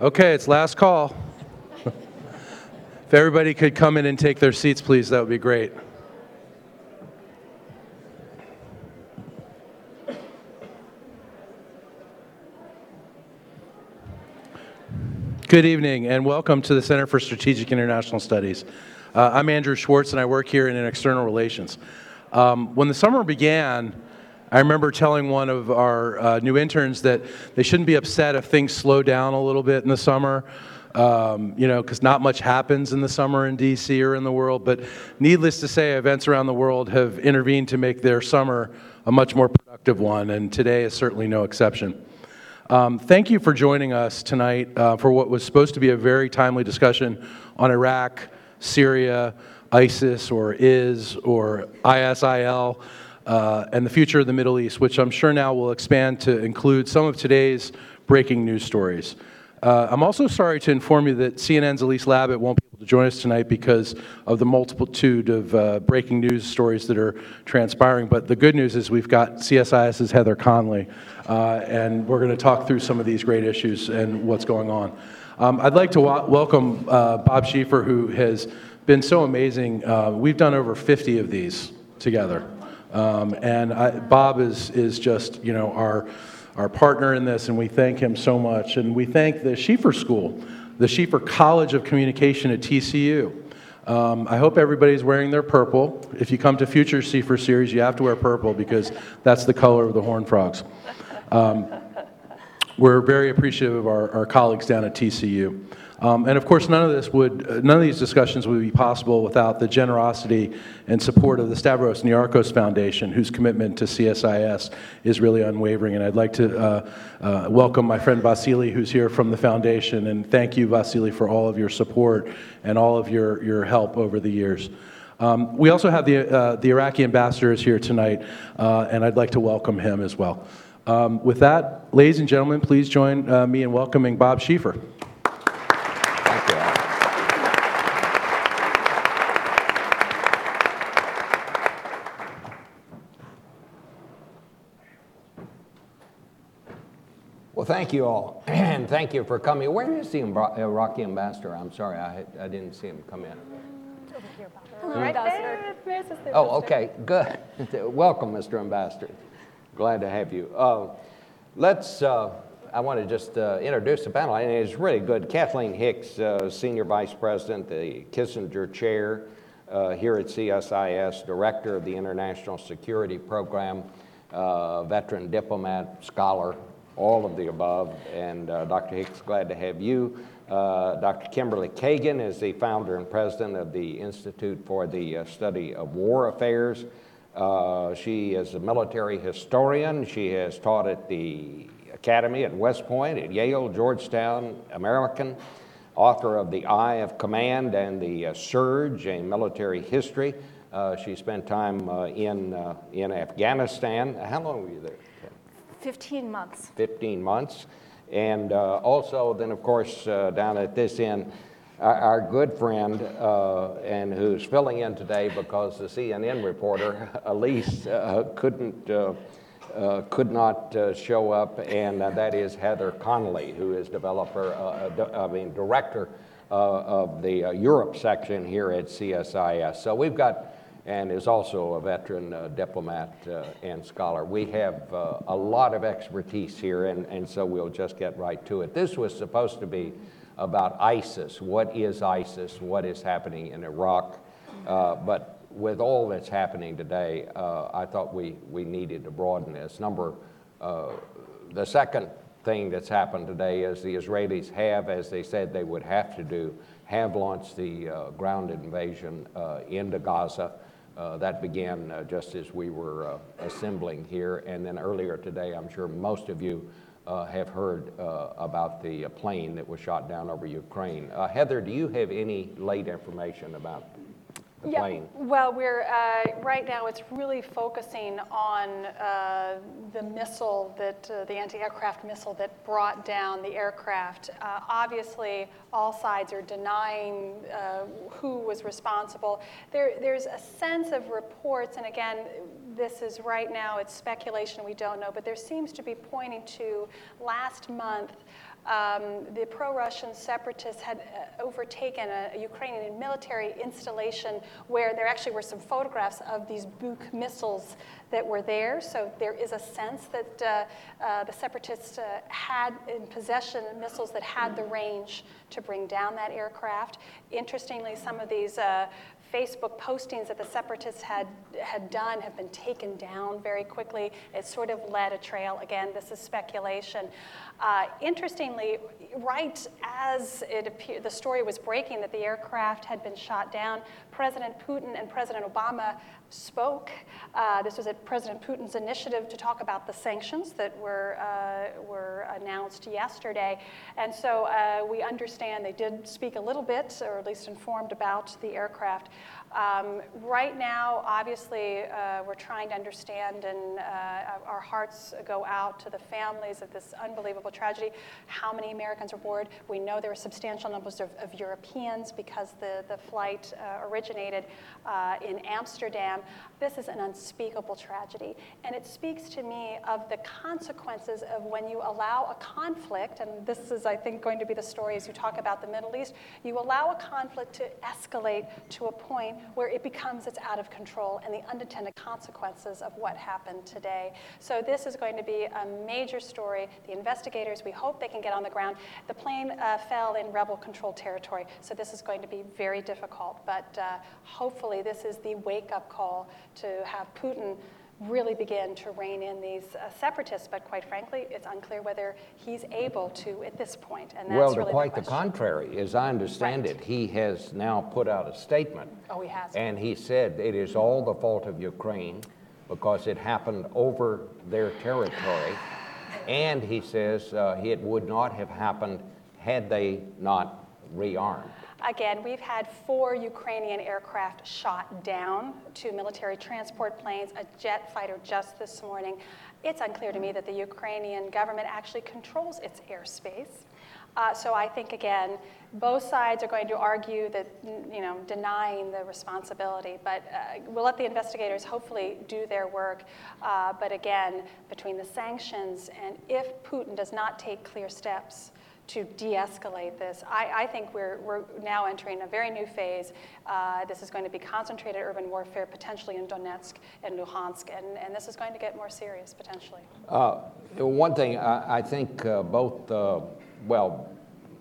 Okay, it's last call. if everybody could come in and take their seats, please, that would be great. Good evening and welcome to the Center for Strategic International Studies. Uh, I'm Andrew Schwartz and I work here in external relations. Um, when the summer began, I remember telling one of our uh, new interns that they shouldn't be upset if things slow down a little bit in the summer. Um, you know, because not much happens in the summer in DC or in the world. But needless to say, events around the world have intervened to make their summer a much more productive one, and today is certainly no exception. Um, thank you for joining us tonight uh, for what was supposed to be a very timely discussion on Iraq, Syria, ISIS, or IS, or ISIL, uh, and the future of the Middle East, which I'm sure now will expand to include some of today's breaking news stories. Uh, I'm also sorry to inform you that CNN's Elise Labott won't be able to join us tonight because of the multitude of uh, breaking news stories that are transpiring. But the good news is we've got CSIS's Heather Conley, uh, and we're going to talk through some of these great issues and what's going on. Um, I'd like to wa- welcome uh, Bob Schieffer, who has been so amazing. Uh, we've done over 50 of these together. Um, and I, Bob is, is just, you know, our our partner in this, and we thank him so much. And we thank the Schieffer School, the Schieffer College of Communication at TCU. Um, I hope everybody's wearing their purple. If you come to future Schieffer series, you have to wear purple because that's the color of the Horned Frogs. Um, we're very appreciative of our, our colleagues down at TCU. Um, and of course, none of this would, uh, none of these discussions would be possible without the generosity and support of the Stavros Niarchos Foundation, whose commitment to CSIS is really unwavering. And I'd like to uh, uh, welcome my friend Vasily, who's here from the foundation, and thank you, Vasily, for all of your support and all of your, your help over the years. Um, we also have the, uh, the Iraqi ambassador is here tonight, uh, and I'd like to welcome him as well. Um, with that, ladies and gentlemen, please join me in welcoming Bob Schieffer. Thank you all, and thank you for coming. Where is the Iraqi ambassador? I'm sorry, I, I didn't see him come in. right there. Oh, okay, good. Welcome, Mr. Ambassador. Glad to have you. Uh, let's, uh, I want to just uh, introduce the panel, and it's really good. Kathleen Hicks, uh, Senior Vice President, the Kissinger Chair uh, here at CSIS, Director of the International Security Program, uh, veteran diplomat, scholar, all of the above. And uh, Dr. Hicks, glad to have you. Uh, Dr. Kimberly Kagan is the founder and president of the Institute for the uh, Study of War Affairs. Uh, she is a military historian. She has taught at the Academy at West Point, at Yale, Georgetown, American, author of The Eye of Command and The uh, Surge, a military history. Uh, she spent time in, in Afghanistan. How long were you there? 15 months. 15 months. And uh, also, then, of course, uh, down at this end, our, our good friend, uh, and who's filling in today because the CNN reporter, Elise, uh, couldn't. Uh, uh, could not show up, and that is Heather Conley, who is developer, I mean, director of the Europe section here at CSIS. So we've got and is also a veteran uh, diplomat uh, and scholar. We have uh, a lot of expertise here, and, and so we'll just get right to it. This was supposed to be about ISIS. What is ISIS? What is happening in Iraq? Uh, but with all that's happening today, uh, I thought we, we needed to broaden this. Number, uh, the second thing that's happened today is the Israelis have, as they said they would have to do, have launched the ground invasion into Gaza. Uh, that began uh, just as we were uh, assembling here. And then earlier today, I'm sure most of you have heard about the plane that was shot down over Ukraine. Heather, do you have any late information about yeah, plane? Well, we're uh, right now. It's really focusing on uh, the missile that uh, the anti-aircraft missile that brought down the aircraft. Uh, obviously, all sides are denying uh, who was responsible. There, there's a sense of reports, and again, this is right now. It's speculation. We don't know, but there seems to be pointing to last month um, the pro-Russian separatists had uh, overtaken a, a, Ukrainian military installation where there actually were some photographs of these Buk missiles that were there. So there is a sense that uh, uh, the separatists uh, had in possession missiles that had the range to bring down that aircraft. Interestingly, some of these uh, Facebook postings that the separatists had, had done have been taken down very quickly. It sort of led a trail. Again, this is speculation. Uh, interestingly, right as it appeared, the story was breaking that the aircraft had been shot down, President Putin and President Obama spoke. Uh, this was at President Putin's initiative to talk about the sanctions that were, uh, were announced yesterday. And so uh, we understand they did speak a little bit, or at least informed about the aircraft. Um, right now, obviously, uh, we're trying to understand, and uh, our hearts go out to the families of this unbelievable tragedy. How many Americans were aboard? We know there were substantial numbers of, of Europeans because the, the flight uh, originated uh, in Amsterdam. This is an unspeakable tragedy, and it speaks to me of the consequences of when you allow a conflict, and this is, I think, going to be the story as you talk about the Middle East, you allow a conflict to escalate to a point where it becomes it's out of control and the unintended consequences of what happened today. So this is going to be a major story. The investigators, we hope they can get on the ground. The plane uh, fell in rebel-controlled territory, so this is going to be very difficult. But uh, hopefully this is the wake-up call to have Putin really begin to rein in these uh, separatists. But quite frankly, it's unclear whether he's able to at this point. And that's well, really quite the, the, contrary. As I understand right. it, he has now put out a statement. Oh, he has. And he said it is all the fault of Ukraine because it happened over their territory. and he says uh, it would not have happened had they not rearmed. Again, we've had four Ukrainian aircraft shot down, two military transport planes, a jet fighter just this morning. It's unclear to me that the Ukrainian government actually controls its airspace. Uh, so I think, again, both sides are going to argue that, you know, denying the responsibility. But uh, we'll let the investigators hopefully do their work. Uh, but again, between the sanctions and if Putin does not take clear steps, to de-escalate this. I, I, think we're, we're now entering a very new phase. Uh, this is going to be concentrated urban warfare, potentially in Donetsk and Luhansk, and, and this is going to get more serious, potentially. Uh, one thing, I, I think uh, both, uh, well,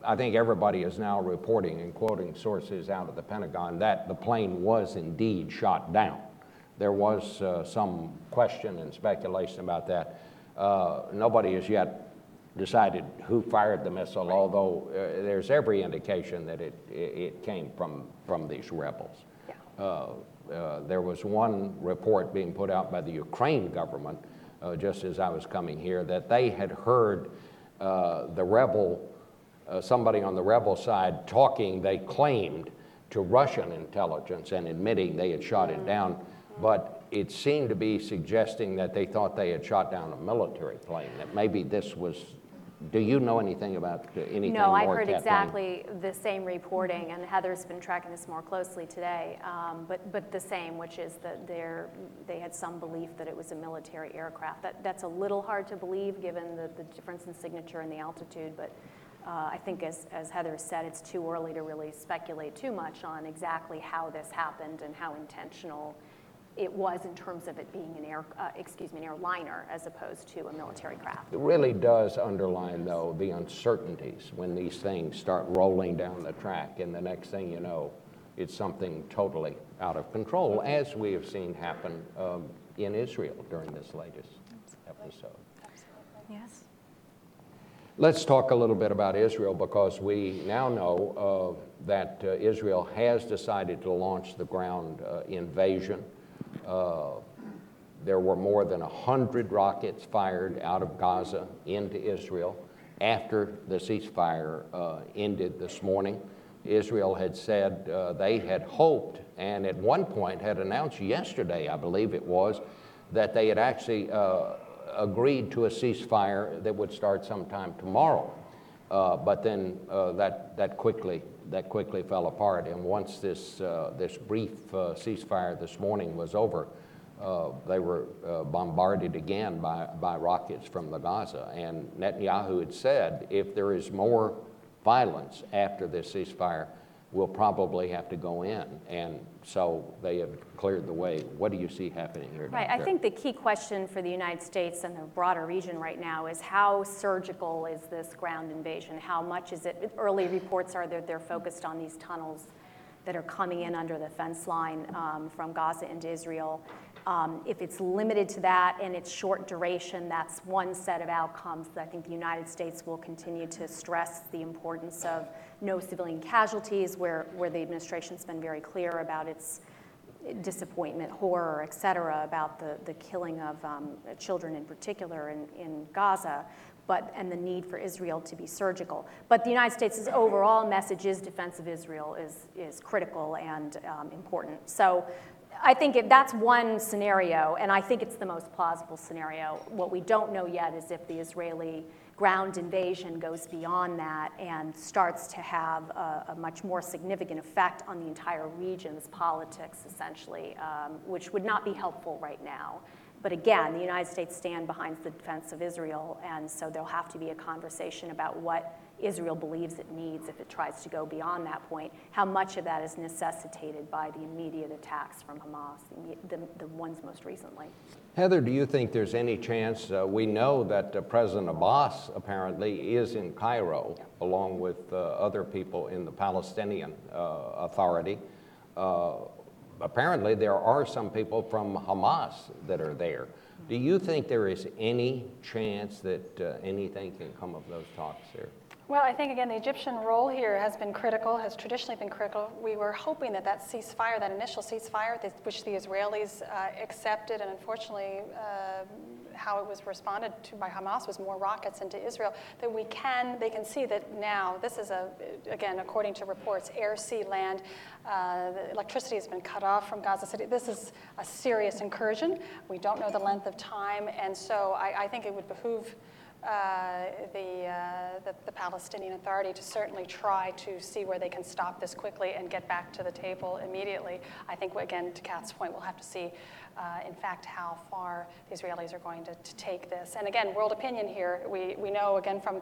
I think everybody is now reporting and quoting sources out of the Pentagon that the plane was indeed shot down. There was uh, some question and speculation about that. Uh, nobody has yet decided who fired the missile, although uh, there's every indication that it, it came from, from these rebels. Yeah. Uh, uh, there was one report being put out by the Ukraine government, uh, just as I was coming here, that they had heard uh, the rebel, uh, somebody on the rebel side talking, they claimed, to Russian intelligence and admitting they had shot it down. But it seemed to be suggesting that they thought they had shot down a military plane, that maybe this was do you know anything about anything No, more I've heard Kathleen? exactly the same reporting, and Heather's been tracking this more closely today, um, but, but the same, which is that they're, they had some belief that it was a military aircraft. That, that's a little hard to believe given the, the difference in signature and the altitude, but uh, I think as, as Heather said, it's too early to really speculate too much on exactly how this happened and how intentional it was in terms of it being an air, uh, excuse me, an airliner as opposed to a military craft. It really does underline, though, the uncertainties when these things start rolling down the track, and the next thing you know, it's something totally out of control, as we have seen happen um, in Israel during this latest episode. Absolutely. Yes. Let's talk a little bit about Israel because we now know uh, that uh, Israel has decided to launch the ground uh, invasion uh, there were more than 100 rockets fired out of Gaza into Israel after the ceasefire uh, ended this morning. Israel had said uh, they had hoped and at one point had announced yesterday, I believe it was, that they had actually uh, agreed to a ceasefire that would start sometime tomorrow. Uh, but then uh, that, quickly that quickly fell apart. And once this, uh, this brief ceasefire this morning was over, they were bombarded again by, by rockets from the Gaza. And Netanyahu had said if there is more violence after this ceasefire, we'll probably have to go in. And so they have cleared the way. What do you see happening here? Right. I think the key question for the United States and the broader region right now is how surgical is this ground invasion? How much is it? Early reports are that they're focused on these tunnels that are coming in under the fence line um, from Gaza into Israel. Um, if it's limited to that and it's short duration, that's one set of outcomes that I think the United States will continue to stress the importance of no civilian casualties, where, where the administration's been very clear about its disappointment, horror, et cetera, about the, the killing of um, children in particular in, in Gaza, but, and the need for Israel to be surgical. But the United States' overall message is defense of Israel is, is critical and um, important. So I think that's one scenario, and I think it's the most plausible scenario. What we don't know yet is if the Israeli ground invasion goes beyond that and starts to have a, a much more significant effect on the entire region's politics, essentially, um, which would not be helpful right now. But again, the United States stand behind the defense of Israel, and so there'll have to be a conversation about what Israel believes it needs if it tries to go beyond that point. How much of that is necessitated by the immediate attacks from Hamas, the, the, ones most recently? Heather, do you think there's any chance? Uh, we know that uh, President Abbas apparently is in Cairo, along with uh, other people in the Palestinian uh, Authority. Uh, apparently, there are some people from Hamas that are there. Do you think there is any chance that uh, anything can come of those talks there? Well, I think again the Egyptian role here has been critical, has traditionally been critical. We were hoping that that ceasefire, that initial ceasefire, which the Israelis uh, accepted, and unfortunately uh, how it was responded to by Hamas was more rockets into Israel. That we can, they can see that now this is a, again according to reports, air, sea, land. Uh, the electricity has been cut off from Gaza City. This is a serious incursion. We don't know the length of time, and so I, I think it would behoove. Uh, the, uh, the, the, Palestinian Authority to certainly try to see where they can stop this quickly and get back to the table immediately. I think, again, to Kath's point, we'll have to see, uh, in fact, how far the Israelis are going to, to, take this. And again, world opinion here. We, we know, again, from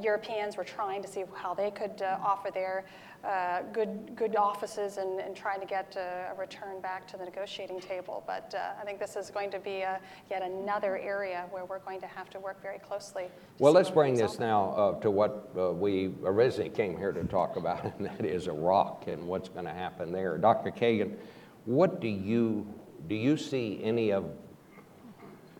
Europeans, we're trying to see how they could offer their uh, good, good offices and, and trying to get a, a, return back to the negotiating table. But uh, I think this is going to be a, yet another area where we're going to have to work very closely. Well, let's bring this now uh, to what uh, we originally came here to talk about, and that is Iraq and what's going to happen there. Dr. Kagan, what do you do? You see any of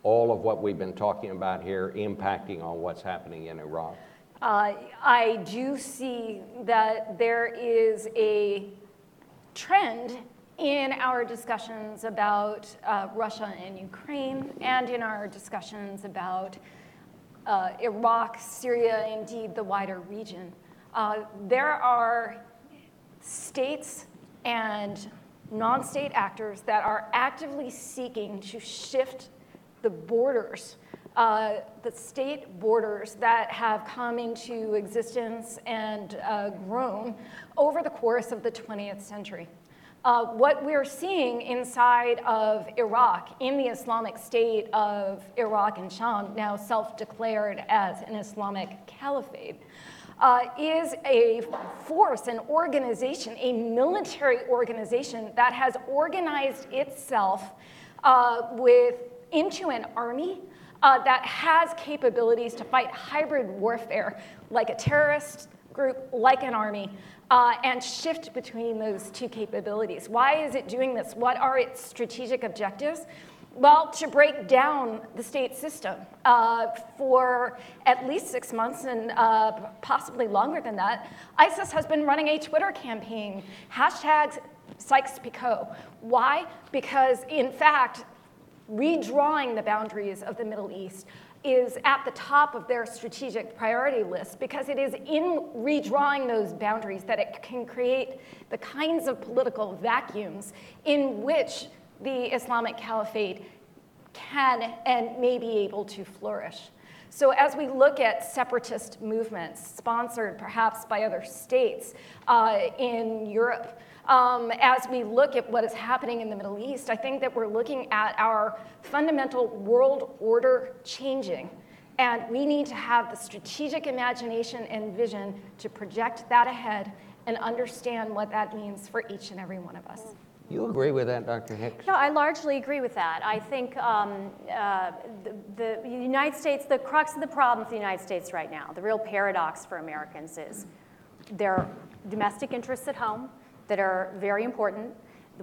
all of what we've been talking about here impacting on what's happening in Iraq? Uh, I do see that there is a trend in our discussions about uh, Russia and Ukraine and in our discussions about uh, Iraq, Syria, indeed the wider region. Uh, there are states and non state actors that are actively seeking to shift the borders uh, the state borders that have come into existence and uh, grown over the course of the 20th century. Uh, what we're seeing inside of Iraq, in the Islamic State of Iraq and Sham, now self declared as an Islamic caliphate, uh, is a force, an organization, a military organization that has organized itself uh, with, into an army uh, that has capabilities to fight hybrid warfare like a terrorist group, like an army, uh, and shift between those two capabilities. Why is it doing this? What are its strategic objectives? Well, to break down the state system uh, for at least six months and uh, possibly longer than that, ISIS has been running a Twitter campaign, hashtag Sykes-Picot. Why? Because, in fact, redrawing the boundaries of the Middle East is at the top of their strategic priority list because it is in redrawing those boundaries that it can create the kinds of political vacuums in which the Islamic Caliphate can and may be able to flourish. So, as we look at separatist movements sponsored perhaps by other states uh, in Europe, um, as we look at what is happening in the Middle East, I think that we're looking at our fundamental world order changing. And we need to have the strategic imagination and vision to project that ahead and understand what that means for each and every one of us. You agree with that, Dr. Hicks? No, I largely agree with that. I think um, uh, the, the United States, the crux of the problem for the United States right now, the real paradox for Americans is their domestic interests at home that are very important.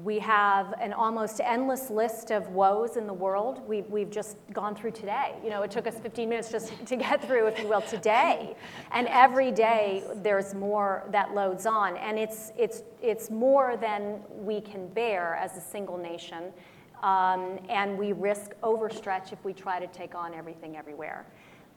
We have an almost endless list of woes in the world. We've, we've just gone through today. You know, it took us 15 minutes just to get through, if you will, today. And every day there's more that loads on. And it's, it's, it's more than we can bear as a single nation. Um, and we risk overstretch if we try to take on everything everywhere.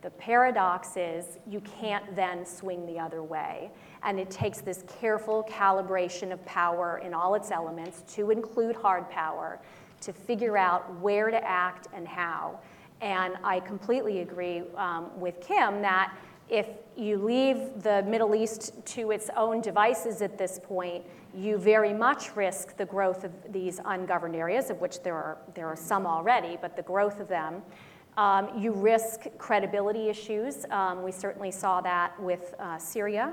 The paradox is you can't then swing the other way. And it takes this careful calibration of power in all its elements, to include hard power, to figure out where to act and how. And I completely agree um, with Kim that if you leave the Middle East to its own devices at this point, you very much risk the growth of these ungoverned areas, of which there are, there are some already, but the growth of them. Um, you risk credibility issues. Um, we certainly saw that with uh, Syria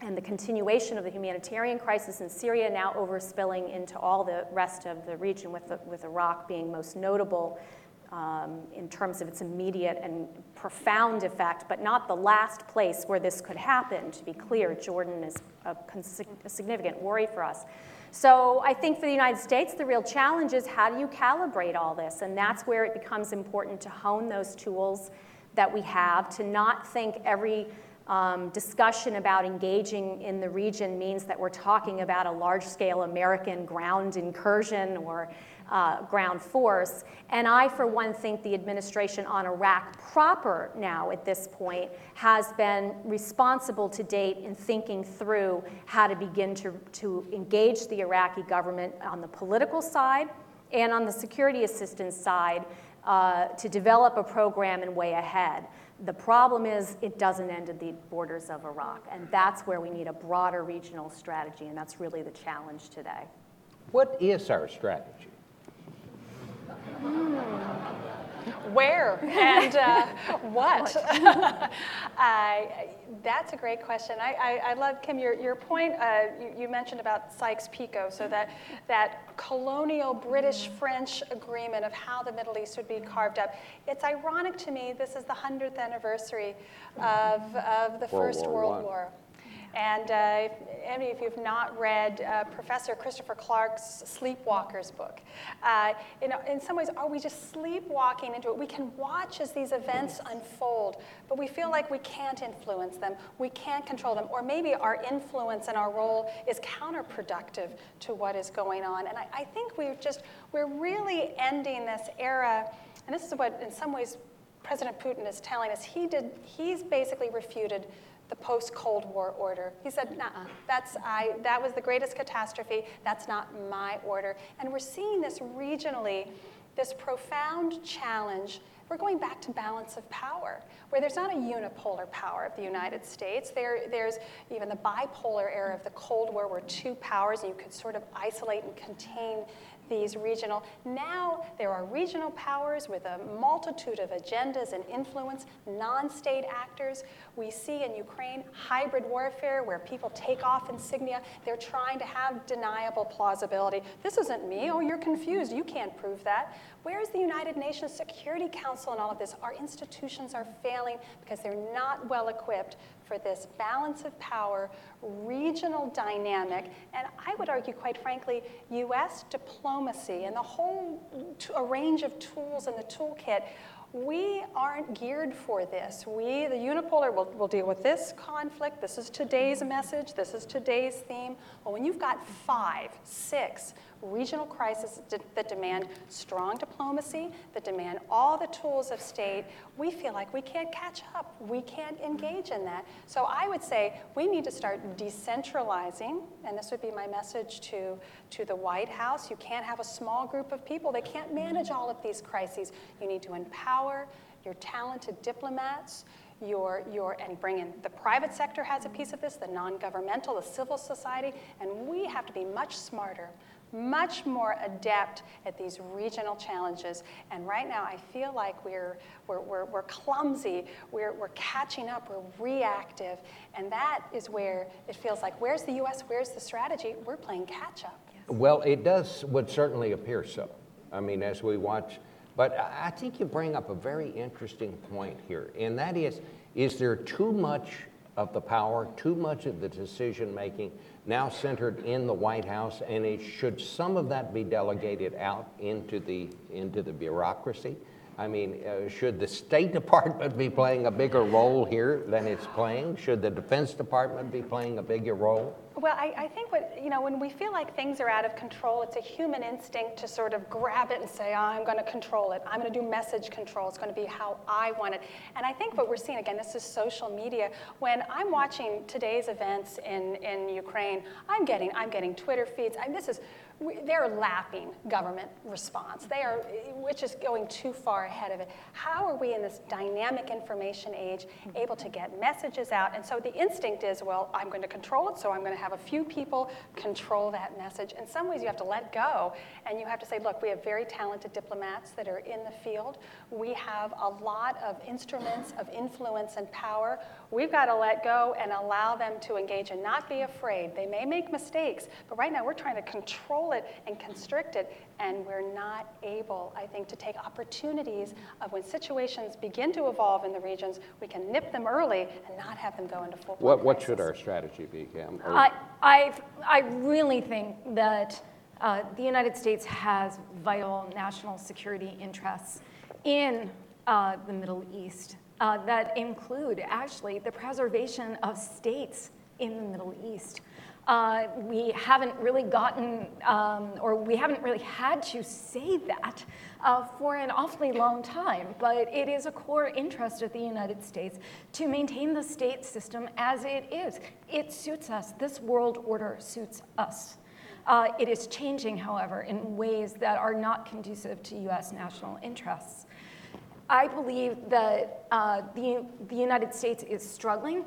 and the continuation of the humanitarian crisis in Syria now overspilling into all the rest of the region, with, the, with Iraq being most notable um, in terms of its immediate and profound effect, but not the last place where this could happen. To be clear, Jordan is a, a significant worry for us. So I think for the United States, the real challenge is how do you calibrate all this? And that's where it becomes important to hone those tools that we have, to not think every um, discussion about engaging in the region means that we're talking about a large scale American ground incursion or uh, ground force. And I, for one, think the administration on Iraq proper now at this point has been responsible to date in thinking through how to begin to, to engage the Iraqi government on the political side and on the security assistance side uh, to develop a program and way ahead. The problem is it doesn't end at the borders of Iraq, and that's where we need a broader regional strategy, and that's really the challenge today. What is our strategy? Where and uh, what? that's a great question. I, I, I, love, Kim, your, your point uh, you, you, mentioned about Sykes-Picot, so that, that colonial British-French agreement of how the Middle East would be carved up. It's ironic to me, this is the 100th anniversary of, of the World First War World War. And uh, any if you've not read uh, Professor Christopher Clark's Sleepwalkers book, uh, in, in some ways, are we just sleepwalking into it? We can watch as these events unfold, but we feel like we can't influence them, we can't control them, or maybe our influence and our role is counterproductive to what is going on. And I, I think we're just, we're really ending this era, and this is what, in some ways, President Putin is telling us. He did, he's basically refuted the post-Cold War order. He said, nah, that's, I, that was the greatest catastrophe. That's not my order. And we're seeing this regionally, this profound challenge. We're going back to balance of power, where there's not a unipolar power of the United States. There, there's even the bipolar era of the Cold War, where two powers, and you could sort of isolate and contain these regional. Now there are regional powers with a multitude of agendas and influence, non state actors. We see in Ukraine hybrid warfare where people take off insignia. They're trying to have deniable plausibility. This isn't me. Oh, you're confused. You can't prove that. Where is the United Nations Security Council in all of this? Our institutions are failing because they're not well equipped for this balance of power, regional dynamic, and I would argue, quite frankly, US diplomacy and the whole a range of tools in the toolkit we aren't geared for this. We, the unipolar, will will deal with this conflict. This is today's message. This is today's theme. Well, when you've got five, six regional crises that demand strong diplomacy, that demand all the tools of state, we feel like we can't catch up. We can't engage in that. So I would say we need to start decentralizing, and this would be my message to, to the White House. You can't have a small group of people. They can't manage all of these crises. You need to empower your talented diplomats your, your, and bring in, the private sector has a piece of this, the non-governmental, the civil society, and we have to be much smarter, much more adept at these regional challenges. And right now, I feel like we're, we're, we're, we're clumsy, we're, we're catching up, we're reactive, and that is where it feels like, where's the US, where's the strategy? We're playing catch up. Well, it does, would certainly appear so. I mean, as we watch, but I I think you bring up a very interesting point here, and that is, is there too much of the power, too much of the decision making now centered in the White House, and it, should some of that be delegated out into the into the bureaucracy? I mean, uh, should the State Department be playing a bigger role here than it's playing? Should the Defense Department be playing a bigger role? Well, I, I think what, you know, when we feel like things are out of control, it's a human instinct to sort of grab it and say, oh, I'm going to control it. I'm going to do message control. It's going to be how I want it. And I think what we're seeing, again, this is social media. When I'm watching today's events in, in Ukraine, I'm getting, I'm getting Twitter feeds. I, this is, they're lapping government response. They are, which is going too far ahead of it. How are we in this dynamic information age able to get messages out? And so the instinct is, well, I'm going to control it, so I'm going to have a few people control that message. In some ways, you have to let go, and you have to say, look, we have very talented diplomats that are in the field. We have a lot of instruments of influence and power. We've got to let go and allow them to engage and not be afraid. They may make mistakes, but right now we're trying to control it and constrict it, and we're not able, I think, to take opportunities of when situations begin to evolve in the regions, we can nip them early and not have them go into full What, what should our strategy be, Cam? Or- I, I, I really think that uh, the United States has vital national security interests in uh, the Middle East uh, that include actually the preservation of states in the Middle East. Uh, we haven't really gotten, um, or we haven't really had to say that uh, for an awfully long time, but it is a core interest of the United States to maintain the state system as it is. It suits us. This world order suits us. Uh, it is changing, however, in ways that are not conducive to US national interests. I believe that uh, the, the United States is struggling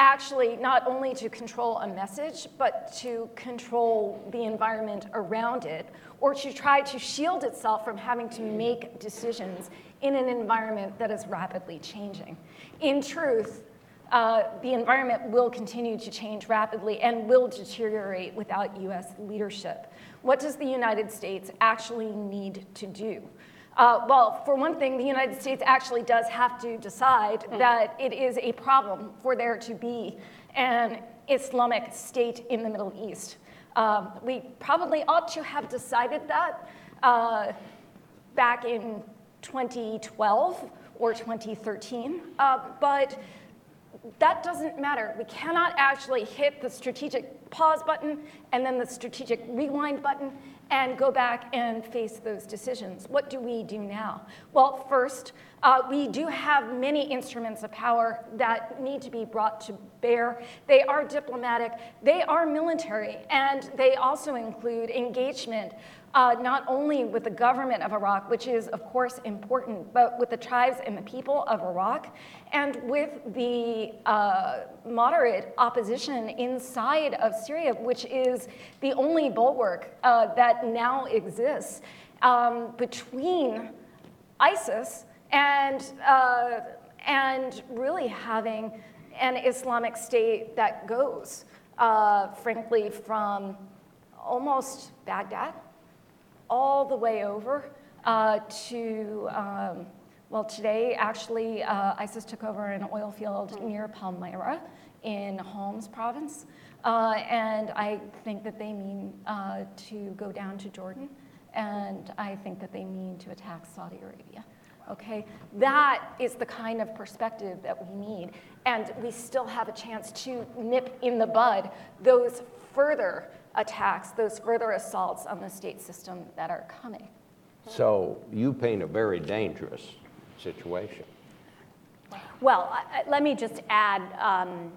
actually not only to control a message, but to control the environment around it, or to try to shield itself from having to make decisions in an environment that is rapidly changing. In truth, uh, the environment will continue to change rapidly and will deteriorate without US leadership. What does the United States actually need to do? Uh, well, for one thing, the United States actually does have to decide that it is a problem for there to be an Islamic state in the Middle East. Um, we probably ought to have decided that uh, back in 2012 or 2013, uh, but that doesn't matter. We cannot actually hit the strategic pause button and then the strategic rewind button and go back and face those decisions. What do we do now? Well, first, uh, we do have many instruments of power that need to be brought to bear. They are diplomatic, they are military, and they also include engagement uh, not only with the government of Iraq, which is, of course, important, but with the tribes and the people of Iraq, and with the uh, moderate opposition inside of Syria, which is the only bulwark uh, that now exists um, between ISIS and, uh, and really having an Islamic State that goes, uh, frankly, from almost Baghdad all the way over uh, to, um, well, today actually uh, ISIS took over an oil field near Palmyra in Homs province. Uh, and I think that they mean uh, to go down to Jordan, and I think that they mean to attack Saudi Arabia. Okay, that is the kind of perspective that we need, and we still have a chance to nip in the bud those further attacks, those further assaults on the state system that are coming. So you paint a very dangerous situation. Well, I- I- let me just add, um,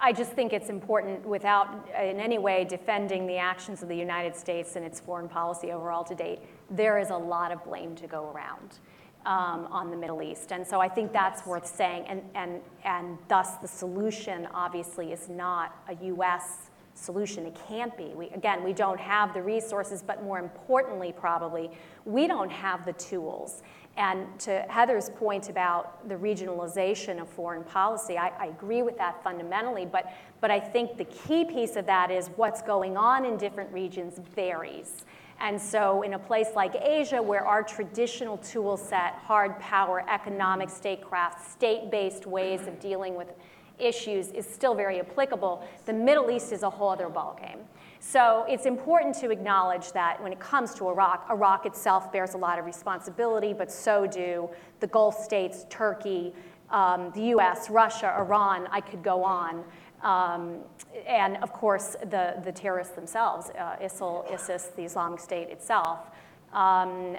I just think it's important without in any way defending the actions of the United States and its foreign policy overall to date, there is a lot of blame to go around. um, on the Middle East. And so I think that's worth saying. And, and, and thus, the solution obviously is not a U.S. solution. It can't be. We, again, we don't have the resources, but more importantly, probably, we don't have the tools. And to Heather's point about the regionalization of foreign policy, I, I, agree with that fundamentally, but, but I think the key piece of that is what's going on in different regions varies. And so, in a place like Asia, where our traditional tool set, hard power, economic statecraft, state based ways of dealing with issues, is still very applicable, the Middle East is a whole other ballgame. So, it's important to acknowledge that when it comes to Iraq, Iraq itself bears a lot of responsibility, but so do the Gulf states, Turkey, um, the US, Russia, Iran, I could go on. Um, and of course, the, the terrorists themselves, uh, ISIL, ISIS, the Islamic State itself, um,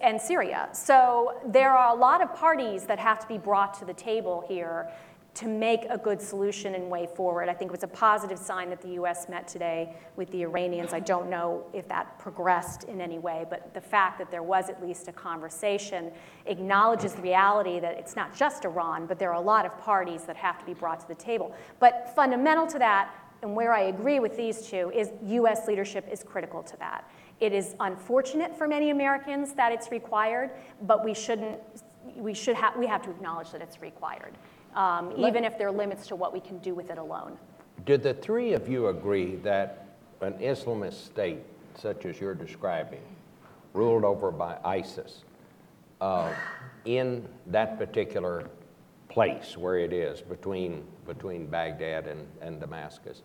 and Syria. So there are a lot of parties that have to be brought to the table here to make a good solution and way forward. I think it was a positive sign that the US met today with the Iranians. I don't know if that progressed in any way, but the fact that there was at least a conversation acknowledges the reality that it's not just Iran, but there are a lot of parties that have to be brought to the table. But fundamental to that, and where I agree with these two, is US leadership is critical to that. It is unfortunate for many Americans that it's required, but we shouldn't, we should have, we have to acknowledge that it's required um, even if there are limits to what we can do with it alone. Do the three of you agree that an Islamist state, such as you're describing, ruled over by ISIS, uh, in that particular place where it is between, between Baghdad and, and Damascus,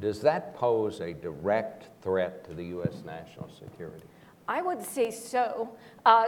does that pose a direct threat to the U.S. national security? I would say so. Uh,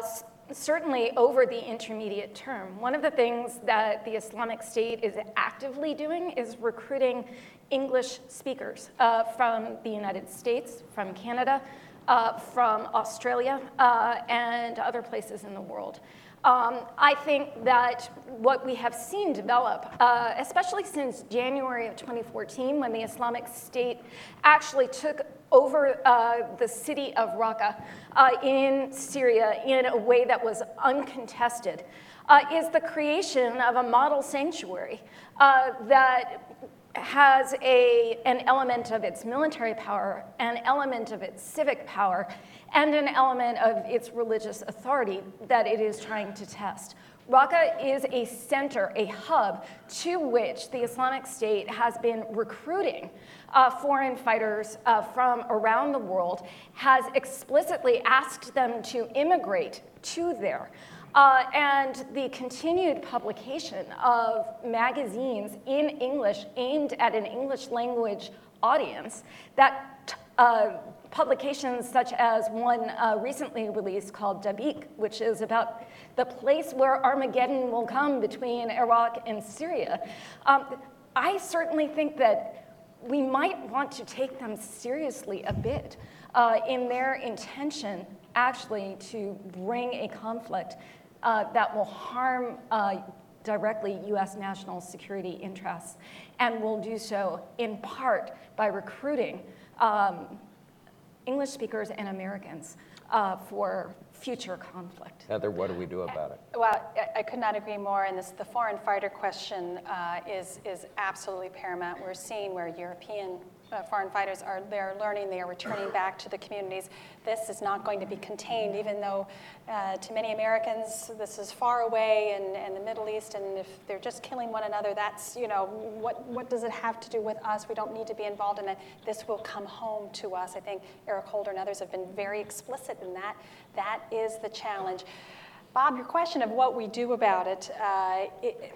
certainly over the intermediate term. One of the things that the Islamic State is actively doing is recruiting English speakers uh, from the United States, from Canada, uh, from Australia, uh, and other places in the world. Um, I think that what we have seen develop, uh, especially since January of 2014, when the Islamic State actually took over uh, the city of Raqqa uh, in Syria in a way that was uncontested, uh, is the creation of a model sanctuary uh, that has a, an element of its military power, an element of its civic power, and an element of its religious authority that it is trying to test. Raqqa is a center, a hub to which the Islamic State has been recruiting uh, foreign fighters uh, from around the world, has explicitly asked them to immigrate to there. Uh, and the continued publication of magazines in English aimed at an English language audience that uh, publications such as one uh, recently released called Dabiq, which is about the place where Armageddon will come between Iraq and Syria. Um, I certainly think that we might want to take them seriously a bit uh, in their intention actually to bring a conflict uh, that will harm uh, directly US national security interests and will do so in part by recruiting um, English speakers and Americans uh, for future conflict. Heather, what do we do about it? Well, I, I could not agree more. And this, the foreign fighter question uh, is, is absolutely paramount. We're seeing where European uh, foreign fighters are they're learning, they are returning back to the communities. This is not going to be contained, even though uh, to many Americans this is far away and, and the Middle East, and if they're just killing one another, that's, you know, what, what does it have to do with us? We don't need to be involved in it. This will come home to us. I think Eric Holder and others have been very explicit in that. That is the challenge. Bob, your question of what we do about it, uh, it